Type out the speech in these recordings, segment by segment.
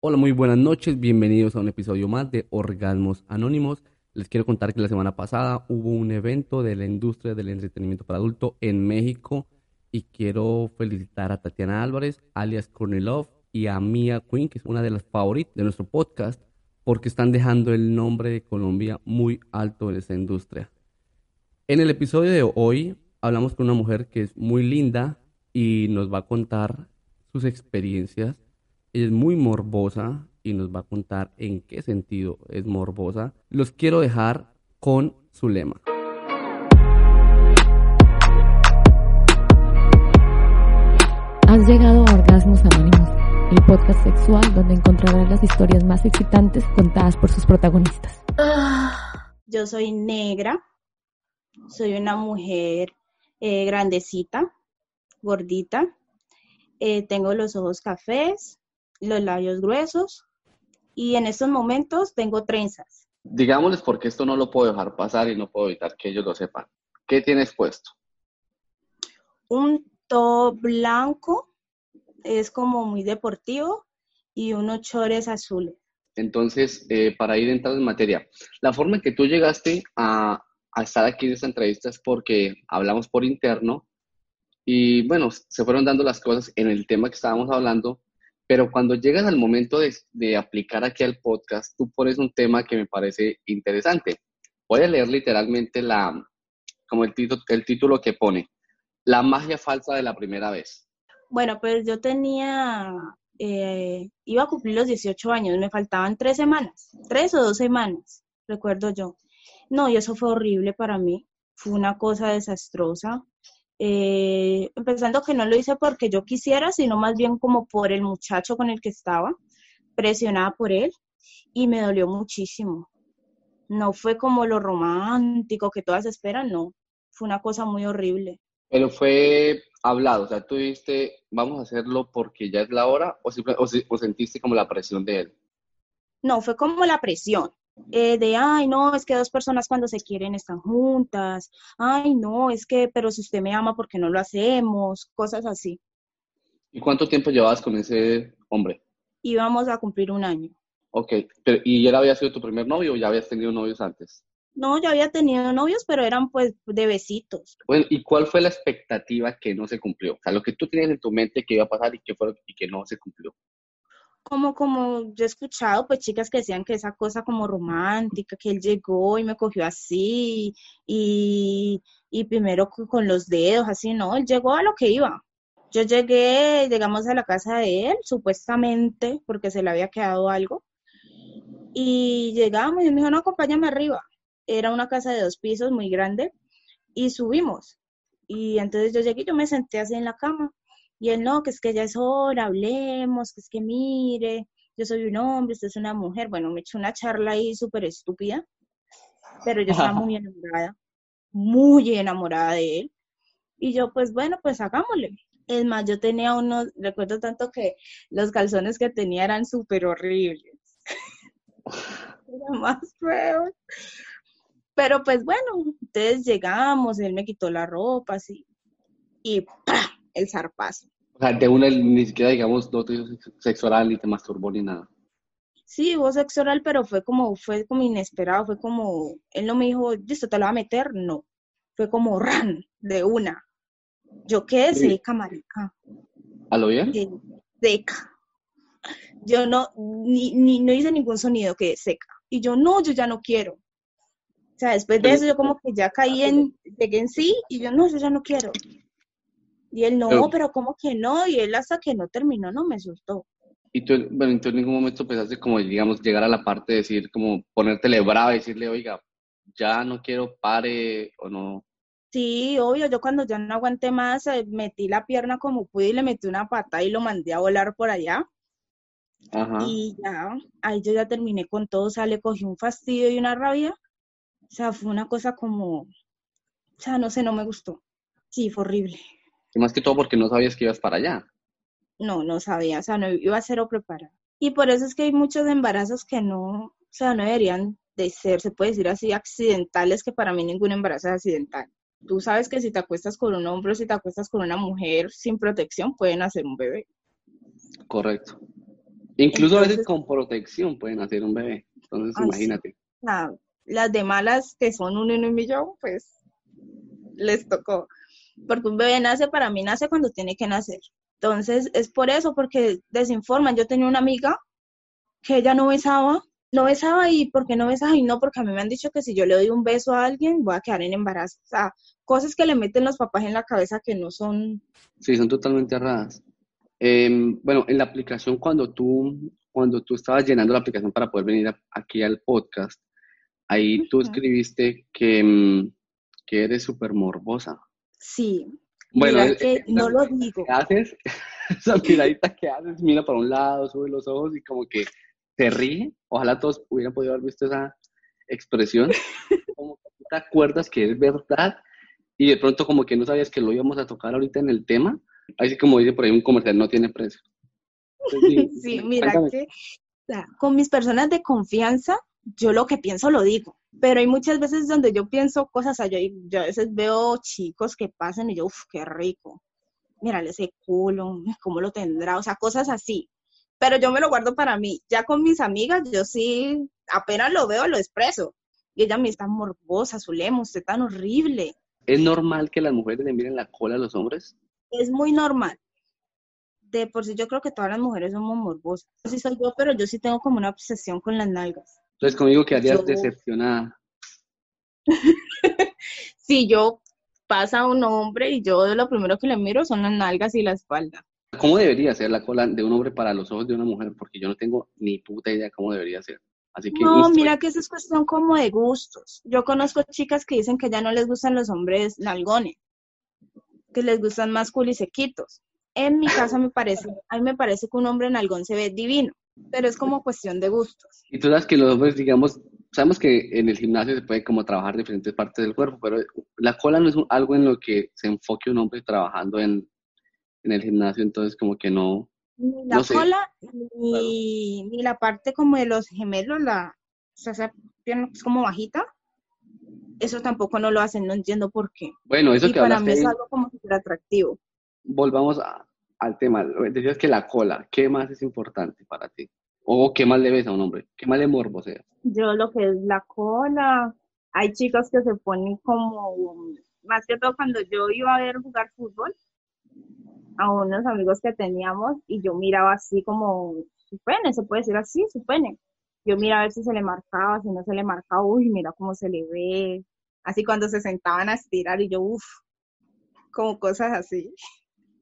Hola, muy buenas noches, bienvenidos a un episodio más de Orgasmos Anónimos. Les quiero contar que la semana pasada hubo un evento de la industria del entretenimiento para adulto en México y quiero felicitar a Tatiana Álvarez, alias Kornilov, y a Mia Quinn, que es una de las favoritas de nuestro podcast, porque están dejando el nombre de Colombia muy alto en esta industria. En el episodio de hoy hablamos con una mujer que es muy linda y nos va a contar sus experiencias es muy morbosa y nos va a contar en qué sentido es morbosa. Los quiero dejar con su lema. Has llegado a Orgasmos Anónimos, el podcast sexual donde encontrarás las historias más excitantes contadas por sus protagonistas. Ah, yo soy negra, soy una mujer eh, grandecita, gordita, eh, tengo los ojos cafés, los labios gruesos y en estos momentos tengo trenzas. Digámosles porque esto no lo puedo dejar pasar y no puedo evitar que ellos lo sepan. ¿Qué tienes puesto? Un top blanco, es como muy deportivo, y unos chores azules. Entonces, eh, para ir entrando en materia, la forma en que tú llegaste a, a estar aquí en esta entrevista es porque hablamos por interno y bueno, se fueron dando las cosas en el tema que estábamos hablando pero cuando llegas al momento de, aplicar aquí al podcast, tú pones un tema que me parece interesante. Voy a leer literalmente la, como el, título, el título que pone, La magia falsa de la primera vez. Bueno, pues yo tenía, eh, iba a cumplir los 18 años, me faltaban tres semanas, tres o dos semanas, recuerdo yo. No, y eso fue horrible para mí, fue una cosa desastrosa. Eh, empezando que no lo hice porque yo quisiera, sino más bien como por el muchacho con el que estaba, presionada por él, y me dolió muchísimo. No fue como lo romántico que todas esperan, no, fue una cosa muy horrible. Pero fue hablado, o sea, tú dijiste, vamos a hacerlo porque ya es la hora, o, o sentiste como la presión de él. No, fue como la presión. Eh, de, ay, no, es que dos personas cuando se quieren están juntas, ay, no, es que, pero si usted me ama, ¿por qué no lo hacemos? Cosas así. ¿Y cuánto tiempo llevabas con ese hombre? Íbamos a cumplir un año. Ok, pero, ¿y él había sido tu primer novio o ya habías tenido novios antes? No, yo había tenido novios, pero eran pues de besitos. Bueno, ¿y cuál fue la expectativa que no se cumplió? O sea, lo que tú tenías en tu mente que iba a pasar y que, fue, y que no se cumplió como, como yo he escuchado, pues chicas que decían que esa cosa como romántica, que él llegó y me cogió así, y, y primero con los dedos, así, no, él llegó a lo que iba. Yo llegué, llegamos a la casa de él, supuestamente, porque se le había quedado algo, y llegamos y me dijo, no, acompáñame arriba. Era una casa de dos pisos muy grande, y subimos. Y entonces yo llegué yo me senté así en la cama y él, no, que es que ya es hora, hablemos, que es que mire, yo soy un hombre, usted es una mujer. Bueno, me echó una charla ahí súper estúpida, pero yo estaba muy enamorada, muy enamorada de él. Y yo, pues bueno, pues hagámosle. Es más, yo tenía unos, recuerdo tanto que los calzones que tenía eran súper horribles. Era más feos. Pero pues bueno, entonces llegamos, él me quitó la ropa, así, y ¡pah! El zarpazo. O sea, de una ni siquiera, digamos, no te sexo oral ni te masturbó ni nada. Sí, hubo sexo oral, pero fue como, fue como inesperado, fue como, él no me dijo, esto te lo va a meter, no. Fue como ran, de una. Yo quedé seca, marica. ¿A lo bien? Seca. Yo no, ni, ni, no hice ningún sonido, quedé seca. Y yo, no, yo ya no quiero. O sea, después de eso yo como que ya caí en, llegué en sí, y yo, no, yo ya no quiero. Y él, no, pero, ¿cómo que no? Y él hasta que no terminó no me soltó. Y tú, bueno, tú en ningún momento pensaste como, digamos, llegar a la parte de decir, como ponértele brava y decirle, oiga, ya no quiero, pare o no. Sí, obvio, yo cuando ya no aguanté más, eh, metí la pierna como pude y le metí una pata y lo mandé a volar por allá. Ajá. Y ya, ahí yo ya terminé con todo, o sea, le cogí un fastidio y una rabia. O sea, fue una cosa como, o sea, no sé, no me gustó. Sí, fue horrible. Y más que todo porque no sabías que ibas para allá. No, no sabía, o sea, no iba a ser o preparada. Y por eso es que hay muchos embarazos que no, o sea, no deberían de ser, se puede decir así, accidentales, que para mí ningún embarazo es accidental. Tú sabes que si te acuestas con un hombre o si te acuestas con una mujer sin protección, pueden hacer un bebé. Correcto. Incluso a veces con protección pueden hacer un bebé. Entonces, imagínate. las de malas que son un en un millón, pues les tocó. Porque un bebé nace, para mí nace cuando tiene que nacer. Entonces, es por eso, porque desinforman. Yo tenía una amiga que ella no besaba, no besaba y porque no besaba y no, porque a mí me han dicho que si yo le doy un beso a alguien voy a quedar en embarazo. O sea, cosas que le meten los papás en la cabeza que no son... Sí, son totalmente erradas. Em, bueno, en la aplicación cuando tú, cuando tú estabas llenando la aplicación para poder venir aquí al podcast, ahí tú escribiste que, mm, que eres súper morbosa. Sí. Bueno, mira que no lo digo. ¿Qué haces? Esa miradita que haces, mira para un lado, sube los ojos y como que te ríe. Ojalá todos hubieran podido haber visto esa expresión. Como que te acuerdas que es verdad y de pronto como que no sabías que lo íbamos a tocar ahorita en el tema Así como dice por ahí un comercial, no tiene precio. sí, mira que con mis personas de confianza, yo lo que pienso lo digo, pero hay muchas veces donde yo pienso cosas, yo, yo a veces veo chicos que pasan y yo, uff, qué rico, mírale ese culo, cómo lo tendrá, o sea, cosas así. Pero yo me lo guardo para mí. Ya con mis amigas, yo sí, apenas lo veo, lo expreso. Y ella me está morbosa, Zulema, usted tan horrible. ¿Es normal que las mujeres le miren la cola a los hombres? es muy normal. De por sí yo creo que todas las mujeres somos morbosas. Sí soy yo, pero yo sí tengo como una obsesión con las nalgas. Entonces conmigo quedarías decepcionada. si yo pasa un hombre y yo lo primero que le miro son las nalgas y la espalda. ¿Cómo debería ser la cola de un hombre para los ojos de una mujer? Porque yo no tengo ni puta idea cómo debería ser. Así que no, mira que eso es cuestión como de gustos. Yo conozco chicas que dicen que ya no les gustan los hombres nalgones que les gustan más cool y sequitos. En mi caso me parece, a mí me parece que un hombre en algón se ve divino, pero es como cuestión de gustos. Y tú sabes que los hombres, digamos, sabemos que en el gimnasio se puede como trabajar diferentes partes del cuerpo, pero la cola no es algo en lo que se enfoque un hombre trabajando en, en el gimnasio, entonces como que no... Ni la cola, ni, ni, la parte como de los gemelos, la, o sea, es como bajita, eso tampoco no lo hacen, no entiendo por qué. Bueno, eso y que para mí es algo como súper atractivo. Volvamos al tema, decías que la cola, ¿qué más es importante para ti? ¿O qué más le ves a un hombre? ¿Qué más le morbo sea? Yo lo que es la cola, hay chicas que se ponen como, más que todo cuando yo iba a ver jugar fútbol, a unos amigos que teníamos y yo miraba así como su pene, se puede decir así, su pene yo mira a ver si se le marcaba, si no se le marcaba, uy, mira cómo se le ve. Así cuando se sentaban a estirar y yo, uff, como cosas así.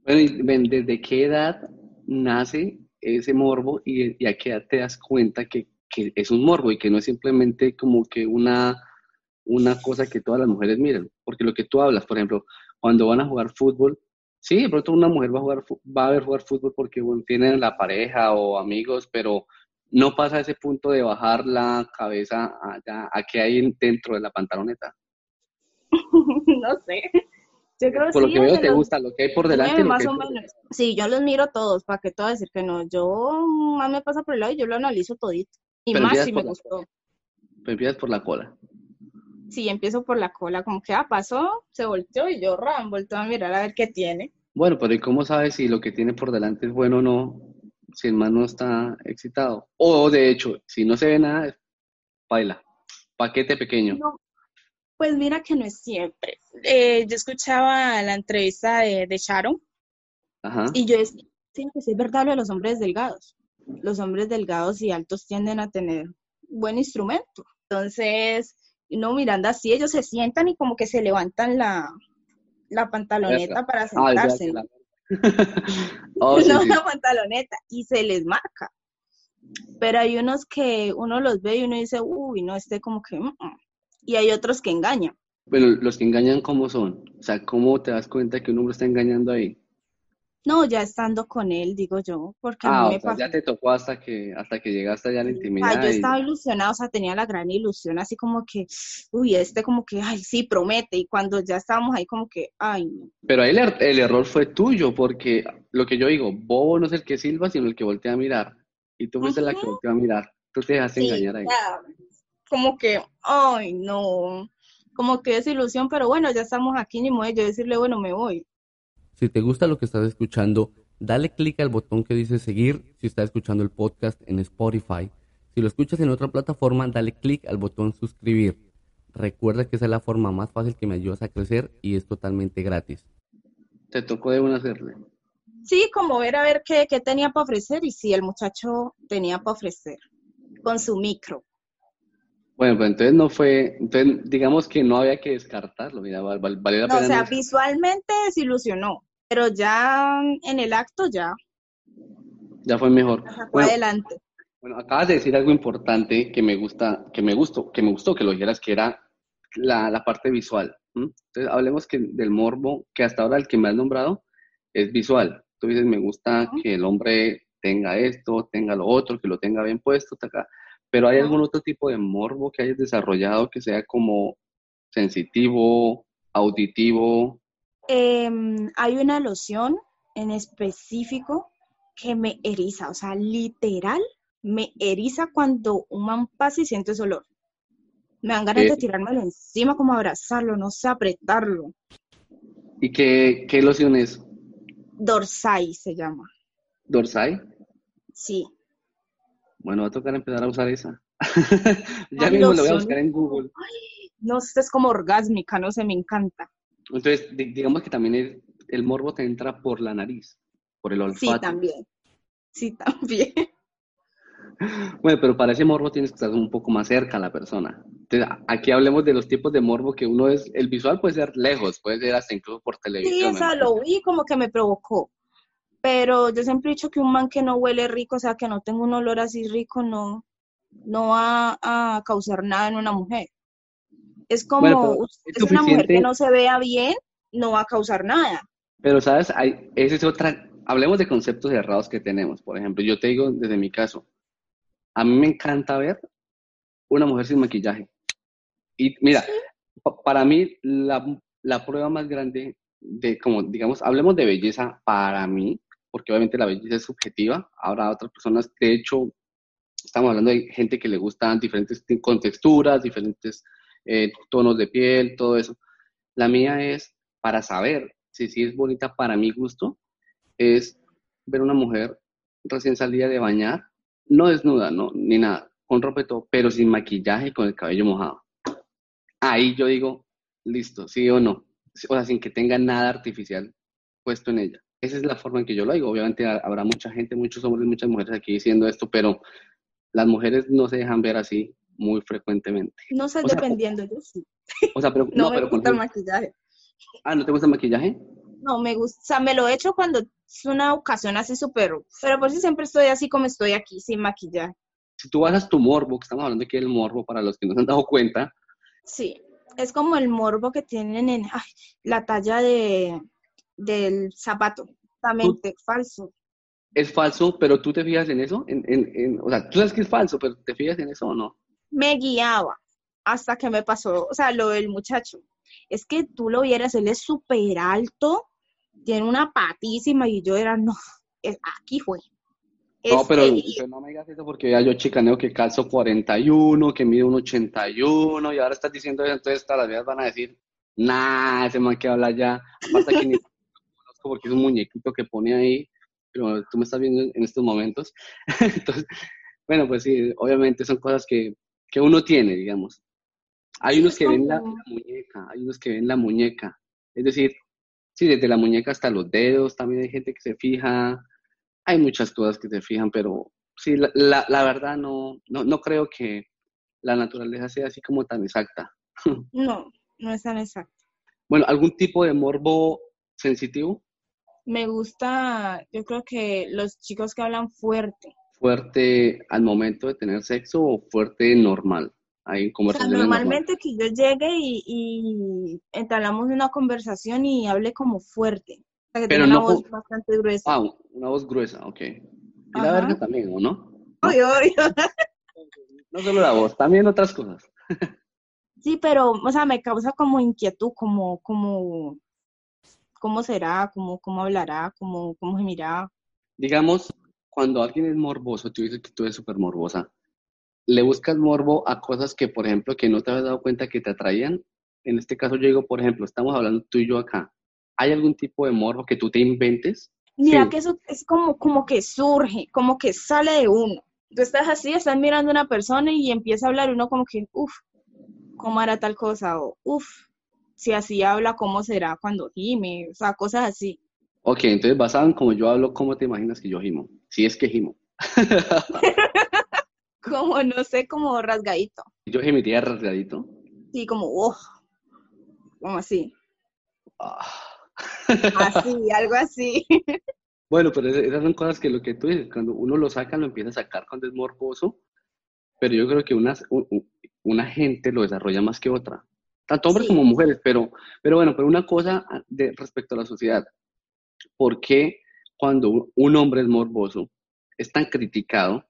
Bueno, ¿desde qué edad nace ese morbo y, a qué edad te das cuenta que, es un morbo y que no es simplemente como que una, una cosa que todas las mujeres miran? Porque lo que tú hablas, por ejemplo, cuando van a jugar fútbol, sí, de pronto una mujer va a, jugar, va a ver jugar fútbol porque tienen la pareja o amigos, pero no pasa ese punto de bajar la cabeza a qué hay dentro de la pantaloneta. no sé. Yo creo por lo que veo te gusta lo que hay por delante. más o menos. Sí, yo los miro todos, para que todo decir que no. Yo más me pasa por el lado y yo lo analizo todito. Y más si me gustó. Pero empiezas por la cola. Sí, empiezo por la cola, como que ah, pasó, se volteó y yo ram, volteo a mirar a ver qué tiene. Bueno, pero ¿y cómo sabes si lo que tiene por delante es bueno o no? si el man no está excitado. O de hecho, si no se ve nada, baila. Paquete pequeño. Pues mira que no es siempre. Eh, yo escuchaba la entrevista de, de Sharon y yo decía, sí, pues es verdad lo de los hombres delgados. Los hombres delgados y altos tienden a tener buen instrumento. Entonces, no mirando así, ellos se sientan y como que se levantan la, la pantaloneta para ah, sentarse. oh, una pantaloneta y se les marca. Pero hay unos que uno los ve y uno dice, uy, no, este como que... Mm, mm". Y hay otros que engañan. Bueno, los que engañan, ¿cómo son? O sea, ¿cómo te das cuenta que un hombre está engañando ahí? No, ya estando con él, digo yo, porque a mí ah, me ya te tocó hasta que hasta que llegaste allá a la intimidad. Ah, yo estaba ilusionada, o sea, tenía la gran ilusión, así como que, uy, este como que, ay, sí, promete, y cuando ya estábamos ahí como que, ay, no. Pero ahí el, er, el error fue tuyo, porque lo que yo digo, bobo no es el que silba, sino el que voltea a mirar, y tú fuiste la que volteó a mirar, tú te dejaste engañar ahí. Como que, ay, no, como que es ilusión, pero bueno, ya estamos aquí, ni modo yo decirle, bueno, me voy. Si te gusta lo que estás escuchando, dale clic al botón que dice seguir si estás escuchando el podcast en Spotify. Si lo escuchas en otra plataforma, dale clic al botón suscribir. Recuerda que esa es la forma más fácil que me ayudas a crecer y es totalmente gratis. Te tocó de una hacerle. Sí, como ver a ver qué, qué tenía para ofrecer y si el muchacho tenía para ofrecer con su micro. Bueno, pues entonces no fue, entonces digamos que no había que descartarlo, mira, val- val- valió la No, o pena sea, no- visualmente desilusionó, pero ya en el acto ya, ya fue mejor. Bueno, adelante. Bueno, acabas de decir algo importante que me gusta, que me gustó, que me gustó que lo dijeras, que era la, la parte visual. Entonces, hablemos que del morbo, que hasta ahora el que me has nombrado es visual. Tú dices, me gusta que el hombre tenga esto, tenga lo otro, que lo tenga bien puesto, taca. Pero ¿hay algún otro tipo de morbo que hayas desarrollado que sea como sensitivo, auditivo? Em, hay una loción en específico que me eriza, o sea, literal, me eriza cuando un man pasa y siento ese olor. Me dan ganas Eh. de tirármelo encima, como abrazarlo, no sé, apretarlo. ¿Y qué, qué loción es? Dorsai se llama. ¿Dorsai? Sí. Bueno, va a tocar empezar a usar esa. ya Ay, mismo lo voy a buscar en Google. No sé, es como orgásmica, no sé, me encanta. Entonces, di- digamos que también el, el morbo te entra por la nariz, por el olfato. Sí, también. Sí, también. Bueno, pero para ese morbo tienes que estar un poco más cerca a la persona. Entonces, aquí hablemos de los tipos de morbo que uno es, el visual puede ser lejos, puede ser hasta incluso por Sí, televisión. o sea, lo vi como que me provocó. Pero yo siempre he dicho que un man que no huele rico, o sea, que no tenga un olor así rico, no, no va a causar nada en una mujer. Es como, Bueno, usted es es una mujer que no se vea bien, no va a causar nada. Pero, ¿sabes? Hay, esa es otra, hablemos de conceptos errados que tenemos. Por ejemplo, yo te digo desde mi caso, a mí me encanta ver una mujer sin maquillaje. Y mira, pa- para mí la, la prueba más grande de, como digamos, hablemos de belleza para mí, porque obviamente la belleza es subjetiva. Habrá otras personas, de hecho, estamos hablando de gente que le gustan diferentes ti- con texturas, diferentes eh, tonos de piel, todo eso. La mía es para saber si sí es bonita para mi gusto, es ver una mujer recién salida de bañar, no desnuda, no, ni nada, con ropa y todo, pero sin maquillaje con el cabello mojado. Ahí yo digo, listo, sí o no. O sea, sin que tenga nada artificial puesto en ella. Esa es la forma en que yo lo digo. Obviamente ha- habrá mucha gente, muchos hombres, muchas mujeres aquí diciendo esto, pero las mujeres no se dejan ver así muy frecuentemente. No O sea, dependiendo, yo sí. O sea, pero No, no, me pero gusta el maquillaje. Ah, ¿no te gusta el maquillaje? No, me gusta, o sea, me lo he hecho cuando es una ocasión así súper, pero por si siempre estoy así como estoy aquí, sin maquillaje. Si tú basas tu morbo, que estamos hablando aquí del morbo para los que no se han dado cuenta, Sí, es como el morbo que tienen en ay, la talla de del zapato, exactamente, falso. es falso, pero tú te fijas en eso, en, en, en- o sea, tú sabes que es falso, pero ¿te fijas en eso o no? Me guiaba hasta que me pasó, o sea, lo del muchacho. Es que tú lo vieras, él es súper alto, tiene una patísima y yo era, no, es- aquí fue. No, pero, no me digas eso porque ya yo chicaneo que calzo 41, que mide un 81 y ahora estás diciendo eso, entonces todas las veces van a decir, nah, ese man que habla ya, aparte que ni lo conozco porque es un muñequito que pone ahí, pero tú me estás viendo en estos momentos. Entonces, bueno, pues sí, obviamente son cosas que, que uno tiene, digamos. Hay unos que ven la, muñeca, hay unos que ven la muñeca, es decir, sí, desde la muñeca hasta los dedos, también hay gente que se fija, hay muchas cosas que se fijan, pero sí, la, la, la verdad no, no, no creo que la naturaleza sea así como tan exacta. no, no es tan exacto. Bueno, ¿algún tipo de morbo sensitivo? Me gusta, yo creo que los chicos que hablan fuerte. ¿Fuerte al momento de tener sexo o fuerte normal? Hay O sea, normalmente que yo llegue y, y entablamos una conversación y hable como fuerte. O sea, que Pero tenga no una voz bastante gruesa. Ah, una voz gruesa, ok. Y la Ajá. verga también, ¿o no? Ay, ay. No solo la voz, también otras cosas. Sí, pero, o sea, me causa como inquietud, como, como, cómo será, cómo, cómo hablará, cómo, cómo se mirará. Digamos, cuando alguien es morboso, tú dices que tú eres súper morbosa, le buscas morbo a cosas que, por ejemplo, que no te habías dado cuenta que te atraían. En este caso, yo digo, por ejemplo, estamos hablando tú y yo acá. ¿Hay algún tipo de morbo que tú te inventes? Mira Sí. que eso es como, como que surge, como que sale de uno. Tú estás así, estás mirando a una persona y empieza a hablar uno como que, uff, ¿cómo hará tal cosa? O, uff, si así habla, ¿cómo será cuando gime? O sea, cosas así. Ok, entonces basado en como yo hablo, ¿cómo te imaginas que yo gimo? Si es que gimo. Como, no sé, como rasgadito. Yo gemiría rasgadito. Sí, como, oh, como así. Ah. Así, algo así. Bueno, pero es- esas son cosas que lo que tú dices, cuando uno lo saca, lo empieza a sacar cuando es morboso, pero yo creo que unas, u- u- una gente lo desarrolla más que otra, tanto hombres Sí. como mujeres, pero, pero bueno, pero una cosa de, respecto a la sociedad, ¿por qué cuando un- hombre es morboso es tan criticado,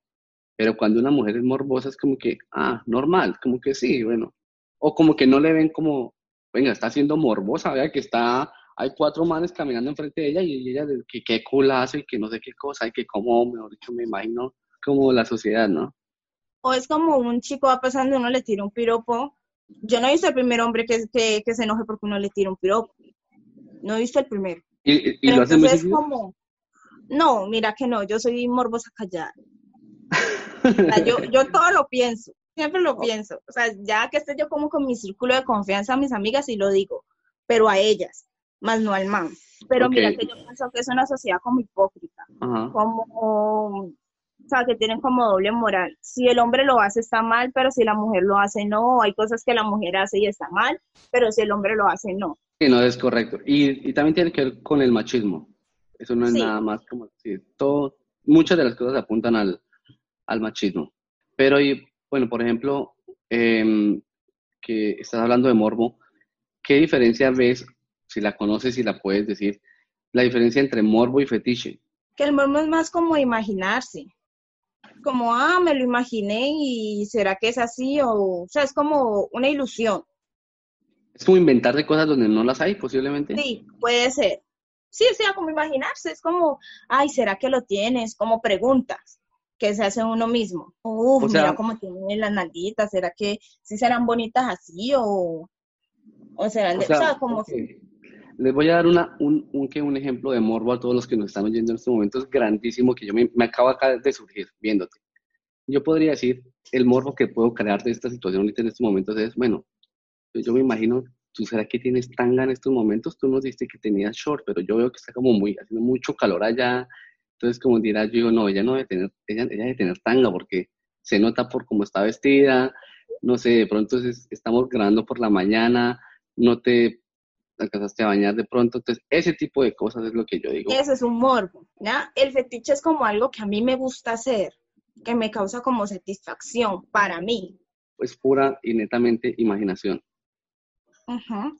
pero cuando una mujer es morbosa es como que, ah, normal, como que sí, bueno, o como que no le ven como, venga, está siendo morbosa, vea que está hay cuatro manes caminando enfrente de ella y ella que qué culazo y que no sé qué cosa y que como, mejor dicho, me imagino como la sociedad, ¿no? O es como un chico va pasando, uno le tira un piropo. Yo no he visto el primer hombre que, que, que se enoje porque uno le tira un piropo. No he visto el primero. Y, y- y Pero lo hacen muy entonces como, no, mira que no, yo soy morbosa callada. O sea, yo, yo todo lo pienso, siempre lo pienso. O sea, ya que esté yo como con mi círculo de confianza a mis amigas y lo digo, pero a ellas, más no al man. Pero mira que yo pienso que es una sociedad como hipócrita, Ajá. como, o sea, que tienen como doble moral. Si el hombre lo hace está mal, pero si la mujer lo hace no. Hay cosas que la mujer hace y está mal, pero si el hombre lo hace no. Sí, no, es correcto. Y, y también tiene que ver con el machismo. Eso no es Sí. nada más como sí, todo, muchas de las cosas apuntan al, al machismo. Pero, y, bueno, por ejemplo, em, que estás hablando de morbo, ¿qué diferencia ves, si la conoces y la puedes decir, la diferencia entre morbo y fetiche? que el morbo es más como imaginarse. Como, ah, me lo imaginé y será que es así o, o sea, es como una ilusión. Es como inventar de cosas donde no las hay, posiblemente. Sí, puede ser. Sí, o sea, como imaginarse, es como, ay, ¿será que lo tienes? Como preguntas que se hace uno mismo. Uf, O sea- mira cómo tiene las nalguitas, ¿será que sí serán bonitas así o, o serán O de, o sea, sea, como ok. Les voy a dar una, un, un, un ejemplo de morbo a todos los que nos están oyendo en este momento. Es grandísimo que yo me, me acabo acá de surgir viéndote. Yo podría decir, el morbo que puedo crear de esta situación ahorita en estos momentos es, bueno, yo, me imagino, ¿tú será que tienes tanga en estos momentos? Tú nos diste que tenías short, pero yo veo que está como muy, haciendo mucho calor allá. Entonces, como dirás, yo digo, no, ella no debe tener, ella, ella debe tener tanga porque se nota por cómo está vestida, no sé, de pronto es- estamos grabando por la mañana, no te alcanzaste a bañar de pronto, entonces ese tipo de cosas es lo que yo digo. Ese es un morbo, ¿ya? El fetiche es como algo que a mí me gusta hacer, que me causa como satisfacción para mí. Es pura y netamente imaginación.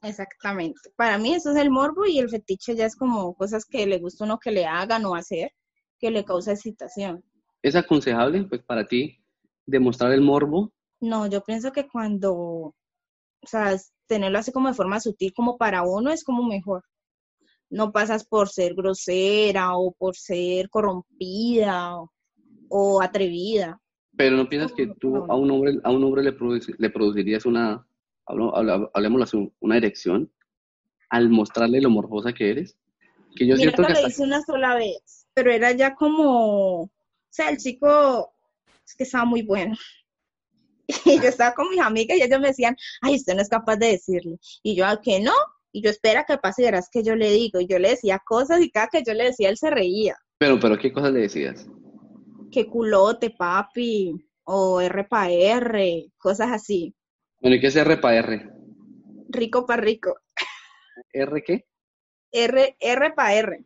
Exactamente. Para mí eso es el morbo y el fetiche ya es como cosas que le gusta uno que le hagan o hacer, que le causa excitación. ¿Es aconsejable, pues, para ti demostrar el morbo? No, yo pienso que cuando, o sea, tenerlo así como de forma sutil como para uno es como mejor. No pasas por ser grosera o por ser corrompida o, o atrevida. Pero no piensas que tú a un hombre, a un hombre le, produci- le producirías una, así, una erección al mostrarle lo morbosa que eres. Que yo Mira siento que que lo hice una sola vez, pero era ya como, o sea, el chico es que estaba muy bueno. Y yo estaba con mis amigas y ellos me decían, ay, usted no es capaz de decirle. Y yo, ¿a qué no? Y yo, espera que pase y verás que yo le digo. Y yo le decía cosas y cada que yo le decía, él se reía. Pero, pero, ¿qué cosas le decías? Que culote, papi, o R pa' R, cosas así. Bueno, ¿y qué es R para R? Rico pa' rico. ¿R qué? R, R pa' R.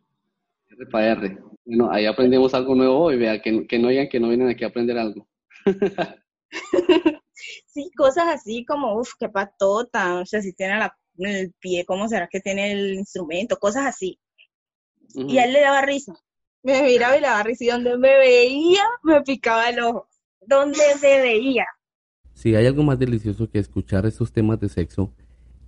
R para R. Bueno, ahí aprendemos algo nuevo hoy, vea, que, que no digan que no vienen aquí a aprender algo. Sí, cosas así como, uff, qué patota, o sea, si tiene la- el pie, ¿cómo será que tiene el instrumento? Cosas así. Y a él le daba risa. Me miraba y le daba risa. Y donde me veía, me picaba el ojo. Donde se veía. Si hay algo más delicioso que escuchar estos temas de sexo,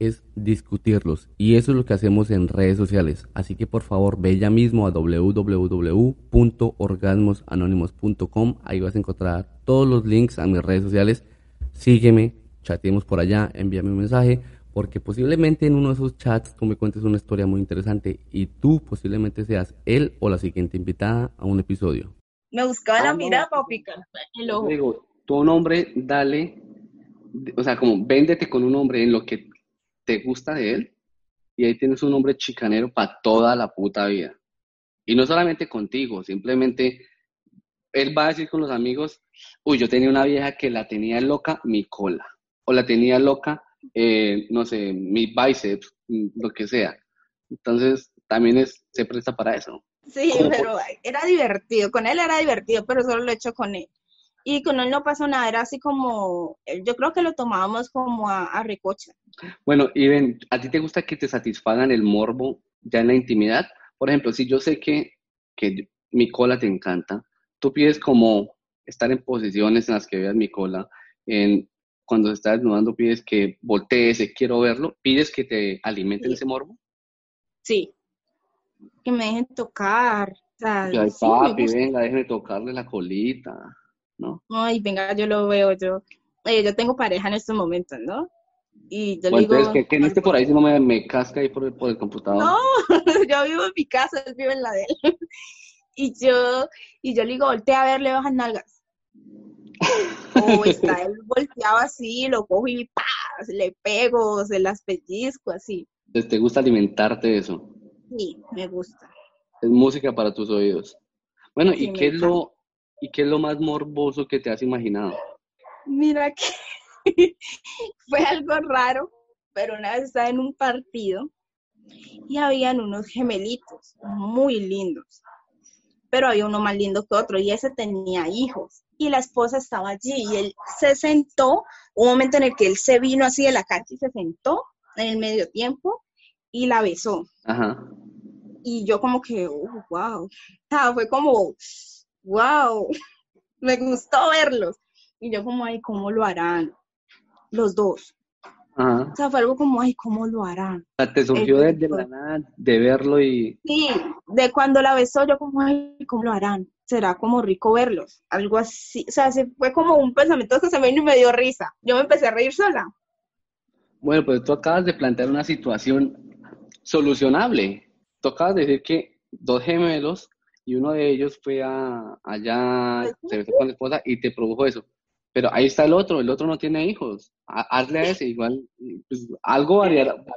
es discutirlos. Y eso es lo que hacemos en redes sociales. Así que por favor ve ya mismo a www.orgasmosanónimos.com. Ahí vas a encontrar todos los links a mis redes sociales. Sígueme, chateemos por allá, envíame un mensaje. porque posiblemente en uno de esos chats tú me cuentes una historia muy interesante y tú posiblemente seas él o la siguiente invitada a un episodio. Me buscaba Ah, la no. mirada para picar el ojo. Digo, un hombre, dale, o sea, como véndete con un hombre en lo que te gusta de él y ahí tienes un hombre chicanero para toda la puta vida. Y no solamente contigo, simplemente él va a decir con los amigos, uy, yo tenía una vieja que la tenía loca mi cola, o la tenía loca, eh, no sé, mi bíceps, lo que sea. Entonces, también es, se presta para eso. Sí, ¿Cómo pero era divertido, con él era divertido, pero solo lo he hecho con él. Y con él no pasó nada, era así como, eh, yo creo que lo tomábamos como a, a recocha. Bueno, y ven, ¿a ti te gusta que te satisfagan el morbo ya en la intimidad? Por ejemplo, si yo sé que, que mi cola te encanta, tú pides como estar en posiciones en las que veas mi cola, en, cuando se está desnudando pides que voltees, eh, quiero verlo, pides que te alimenten Sí. ese morbo. Sí, que me dejen tocar. O sea, Ay, sí, papi, venga, déjeme tocarle la colita, ¿no? Ay, venga, yo lo veo, yo, eh, yo tengo pareja en estos momentos, ¿no? Y yo le digo, entonces, que, que no esté por ahí, si no me, me casca ahí por el, por el computador. no, yo vivo en mi casa, él vive en la de él. Y yo, y yo le digo, voltea a ver, le bajan nalgas. O está él volteado así, lo cojo y ¡pah! le pego, se las pellizco así. ¿te gusta alimentarte de eso? Sí, me gusta. Es música para tus oídos. Bueno, Sí, ¿y qué es lo, y qué es lo más morboso que te has imaginado? Mira que fue algo raro, pero una vez estaba en un partido y habían unos gemelitos muy lindos, pero había uno más lindo que otro y ese tenía hijos y la esposa estaba allí y él se sentó, un momento en el que él se vino así de la cancha y se sentó en el medio tiempo y la besó Ajá. y yo como que, oh, wow, o sea, fue como, wow, me gustó verlos. Y yo como, ay, ¿cómo lo harán? Los dos. Ajá. O sea, fue algo como, ay, ¿cómo lo harán? O sea, te surgió El- desde la nada de verlo y... Sí, de cuando la besó, yo como, ay, ¿cómo lo harán? Será como rico verlos, algo así. O sea, se fue como un pensamiento que se me vino y me dio risa. Yo me empecé a reír sola. Bueno, pues tú acabas de plantear una situación solucionable. Tú acabas de decir que dos gemelos y uno de ellos fue a, allá, se besó con la esposa y te produjo eso. Pero ahí está el otro, el otro no tiene hijos. Ha- Hazle a ese igual, pues, algo variará, pero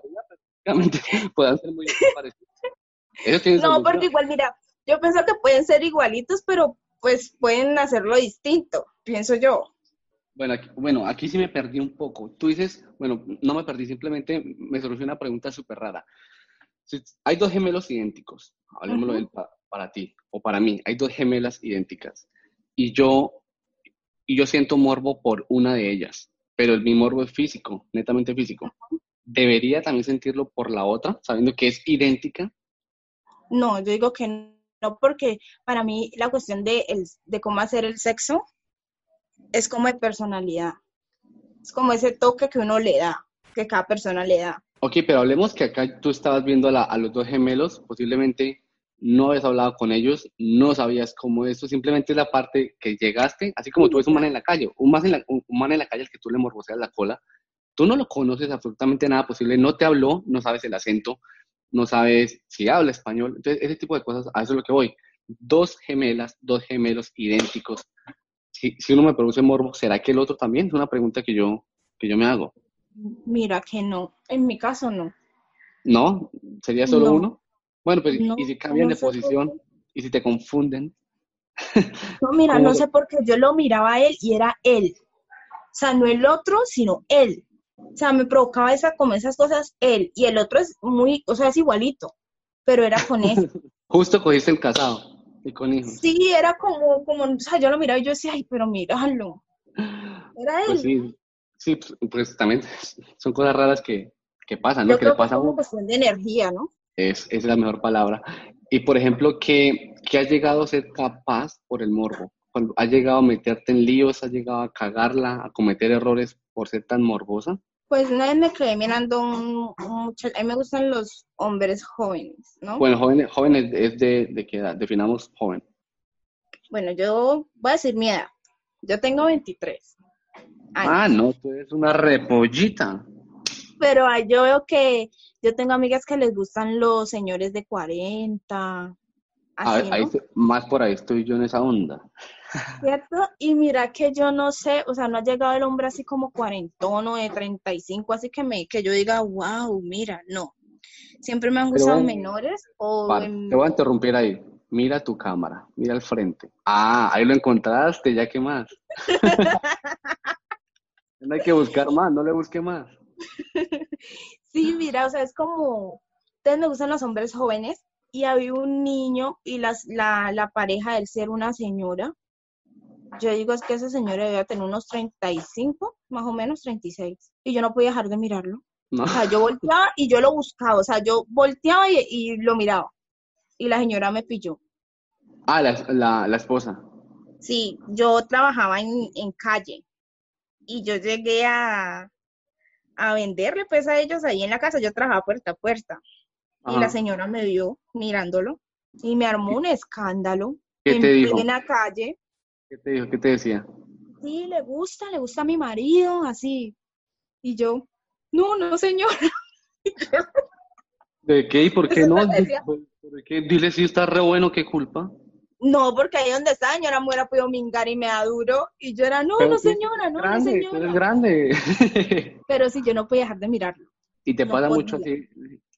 prácticamente puedan ser muy parecidos. Eso tiene No, solución. porque igual, mira, yo pienso que pueden ser igualitos, pero pues pueden hacerlo distinto, pienso yo. Bueno aquí, bueno, aquí sí me perdí un poco. Tú dices, bueno, no me perdí, simplemente me surgió una pregunta súper rara. Si hay dos gemelos idénticos, hablemoslo del pa- para ti o para mí, hay dos gemelas idénticas y yo, y yo siento morbo por una de ellas, pero el, mi morbo es físico, netamente físico. ¿Debería también sentirlo por la otra, sabiendo que es idéntica? No, yo digo que no, porque para mí la cuestión de, el- de cómo hacer el sexo es como de personalidad. Es como ese toque que uno le da, que cada persona le da. Ok, pero hablemos que acá tú estabas viendo a, la- a los dos gemelos, posiblemente no habías hablado con ellos, no sabías cómo eso, simplemente es la parte que llegaste, así como tú ves un man en la calle, un, man en la, un un man en la calle al que tú le morboseas la cola, tú no lo conoces absolutamente nada posible, no te habló, no sabes el acento, no sabes si habla español, entonces ese tipo de cosas, a eso es lo que voy. Dos gemelas, dos gemelos idénticos. Si, si uno me produce morbo, ¿será que el otro también? Es una pregunta que yo, que yo me hago. Mira que no, en mi caso no. ¿No? ¿Sería solo No. uno? Bueno, pues, No, y si cambian no de por posición, y si te confunden. No, mira, ¿Cómo no sé por qué yo lo miraba a él y era él. O sea, no el otro, sino él. O sea, me provocaba esa, como esas cosas él. Y el otro es muy, o sea, es igualito, pero era con él. Justo cogiste el casado y con hijos. Sí, era como, como, o sea, yo lo miraba y yo decía, ay, pero míralo. Era él. Pues sí, sí, pues, pues también son cosas raras que, que pasan, ¿no? yo Que le creo que es pasa a como uno. cuestión de energía, ¿no? Es, es la mejor palabra. Y por ejemplo, ¿qué, qué has llegado a ser capaz por el morbo? Has llegado a meterte en líos, has llegado a cagarla, a cometer errores por ser tan morbosa. Pues una vez me quedé mirando un, a mí me gustan los hombres jóvenes, ¿no? Bueno, joven, joven es, es de, de qué edad, definamos joven. Bueno, yo voy a decir mi edad. Yo tengo 23 años. Ah, no, tú eres una repollita. Pero ah, yo veo que yo tengo amigas que les gustan los señores de 40. A ver, Así, ahí ¿no? más por ahí estoy yo en esa onda. ¿Cierto? Y mira que yo no sé, o sea, no ha llegado el hombre así como cuarentón o de 35, así que me, que yo diga, wow, mira, no. Siempre me han gustado bueno, menores o Para, en- te voy a interrumpir ahí. Mira tu cámara, mira al frente. Ah, ahí lo encontraste, ya qué más. No hay que buscar más, no le busque más. Sí, mira, o sea, es como, ustedes me gustan los hombres jóvenes y había un niño y las, la, la pareja de él ser una señora. Yo digo, es que esa señora debía tener unos 35, más o menos 36. Y yo no podía dejar de mirarlo. No. O sea, yo volteaba y yo lo buscaba. O sea, yo volteaba y, y lo miraba. Y la señora me pilló. Ah, la, la, la esposa. Sí, yo trabajaba en, en calle y yo llegué a, a venderle pues a ellos ahí en la casa. Yo trabajaba puerta a puerta. Y la señora me vio mirándolo y me armó un escándalo ¿Qué en dijo? plena calle. ¿Qué te dijo? ¿Qué te decía? Sí, le gusta, le gusta a mi marido, así. Y yo, no, no, señora. ¿De qué y por qué no? ¿De qué? Dile si está re bueno, ¿qué culpa? No, porque ahí donde está, señora, me hubiera podido mingar y me da duro. Y yo era, no, Pero no, señora, no, no, grande, tú eres señora. grande. Pero sí, yo no podía dejar de mirarlo. Y te No pasa mucho podía. así,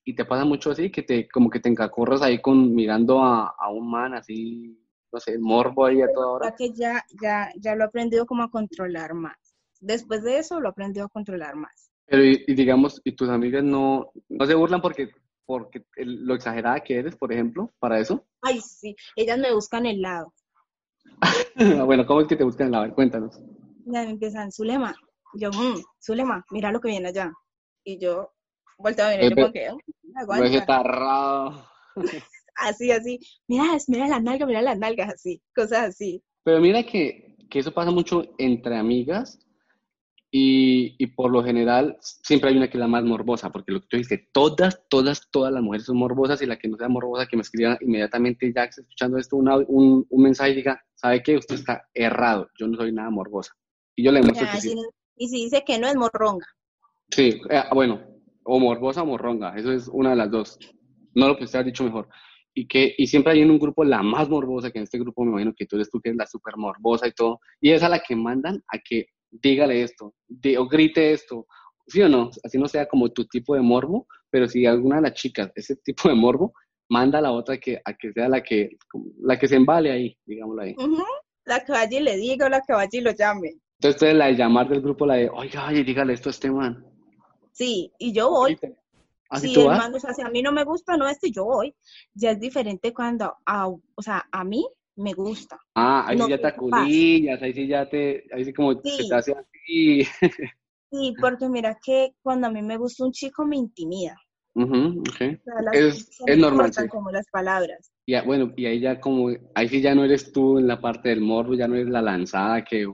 y te pasa mucho así que te, como que te encacorras ahí con mirando a, a un man así, no sé, morbo ahí a toda hora. Que ya, ya, ya lo he aprendido como a controlar más. Después de eso, lo he aprendido a controlar más. Pero y, y digamos, y tus amigas no, no se burlan porque, porque el- lo exagerada que eres, por ejemplo, para eso. Ay, sí, ellas me buscan el lado. bueno, ¿cómo es que te buscan la Cuéntanos. Ya me empiezan, Zulema. Yo, "Mm, Zulema, mira lo que viene allá. Y yo volteo a ver, Eh, yo "Mm, No aguanta". es tarrado. Así, así. Mira, mira las nalgas, mira las nalgas, así. Cosas así. Pero mira que, que eso pasa mucho entre amigas y, y por lo general siempre hay una que es la más morbosa, porque lo que tú dices, todas, todas, todas las mujeres son morbosas y la que no sea morbosa que me escriba inmediatamente ya escuchando esto una- un, un mensaje y diga, ¿sabe qué? Usted está errado, yo no soy nada morbosa. Y yo le demuestro Ya, que sí. si- y si dice que no es morronga. Sí, eh, bueno, o morbosa o morronga, eso es una de las dos. No lo pudiste haber dicho mejor. Y que y siempre hay en un grupo la más morbosa, que en este grupo me imagino que tú eres tú, que eres la súper morbosa y todo, y es a la que mandan a que dígale esto, di- o grite esto, ¿sí o no? Así no sea como tu tipo de morbo, pero si alguna de las chicas, ese tipo de morbo, manda a la otra que, a que sea la que, la que se embale ahí, digámoslo ahí. Ujú. La que vaya y le diga o la que vaya y lo llame. Entonces, entonces, la de llamar del grupo, la de, oiga, oye, dígale esto a este man. Sí, y yo voy. Así Si tú el vas. man, o sea, si a mí no me gusta, no esto, yo voy. Ya es diferente cuando, a, o sea, a mí me gusta. Ah, ahí No sí ya te aculillas, ahí sí ya te, ahí sí como Sí. se te hace así. Sí, porque mira que cuando a mí me gusta un chico me intimida. Ujú, ok. O sea, las Es- es normal, sí. como las palabras. Y ya, bueno, y ahí ya como, ahí sí ya no eres tú en la parte del morbo, ya no eres la lanzada que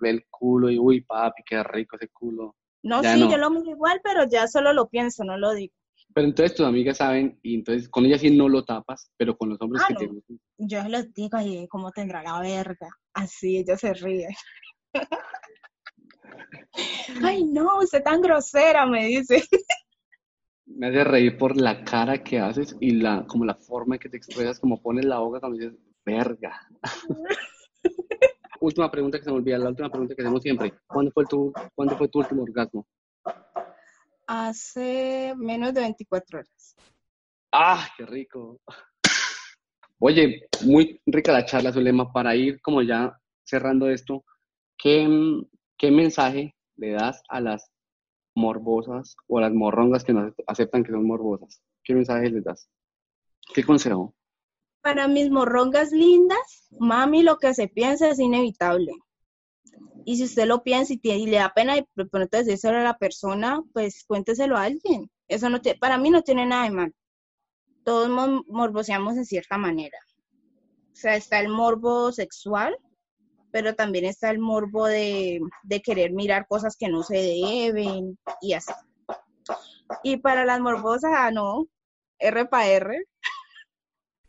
ve el culo y uy, papi, qué rico ese culo. No, Ya sí, no. yo lo miro igual, pero ya solo lo pienso, no lo digo. Pero entonces tus amigas saben, y entonces con ellas sí no lo tapas, pero con los hombres Ah, que te gustan. Yo les digo, ay, ¿cómo tendrá la verga? Así, ella se ríe. Ay, no, usted tan grosera, me dice. Me hace reír por la cara que haces y la, como la forma en que te expresas, como pones la boca cuando dices, verga. última pregunta que se me olvida, la última pregunta que hacemos siempre. ¿Cuándo fue tu, ¿cuándo fue tu último orgasmo? Hace menos de 24 horas. ¡Ah, qué rico! Oye, muy rica la charla, Zulema. Para ir como ya cerrando esto, ¿qué, mm, qué mensaje le das a las morbosas o a las morrongas que no aceptan que son morbosas? ¿Qué mensaje les das? ¿Qué consejo? Para mis morrongas lindas, mami, lo que se piensa es inevitable. Y si usted lo piensa y, le da pena de pronto decírselo a la persona, pues cuénteselo a alguien. Eso no te- para mí no tiene nada de mal. Todos mo- morboseamos en cierta manera. O sea, está el morbo sexual, pero también está el morbo de, de querer mirar cosas que no se deben y así. Y para las morbosas, ah, no, R para R.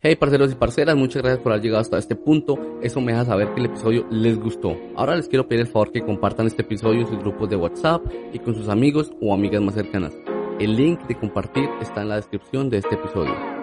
Hey parceros y parceras, muchas gracias por haber llegado hasta este punto. Eso me deja saber que el episodio les gustó. Ahora les quiero pedir el favor que compartan este episodio en sus grupos de WhatsApp y con sus amigos o amigas más cercanas. El link de compartir está en la descripción de este episodio.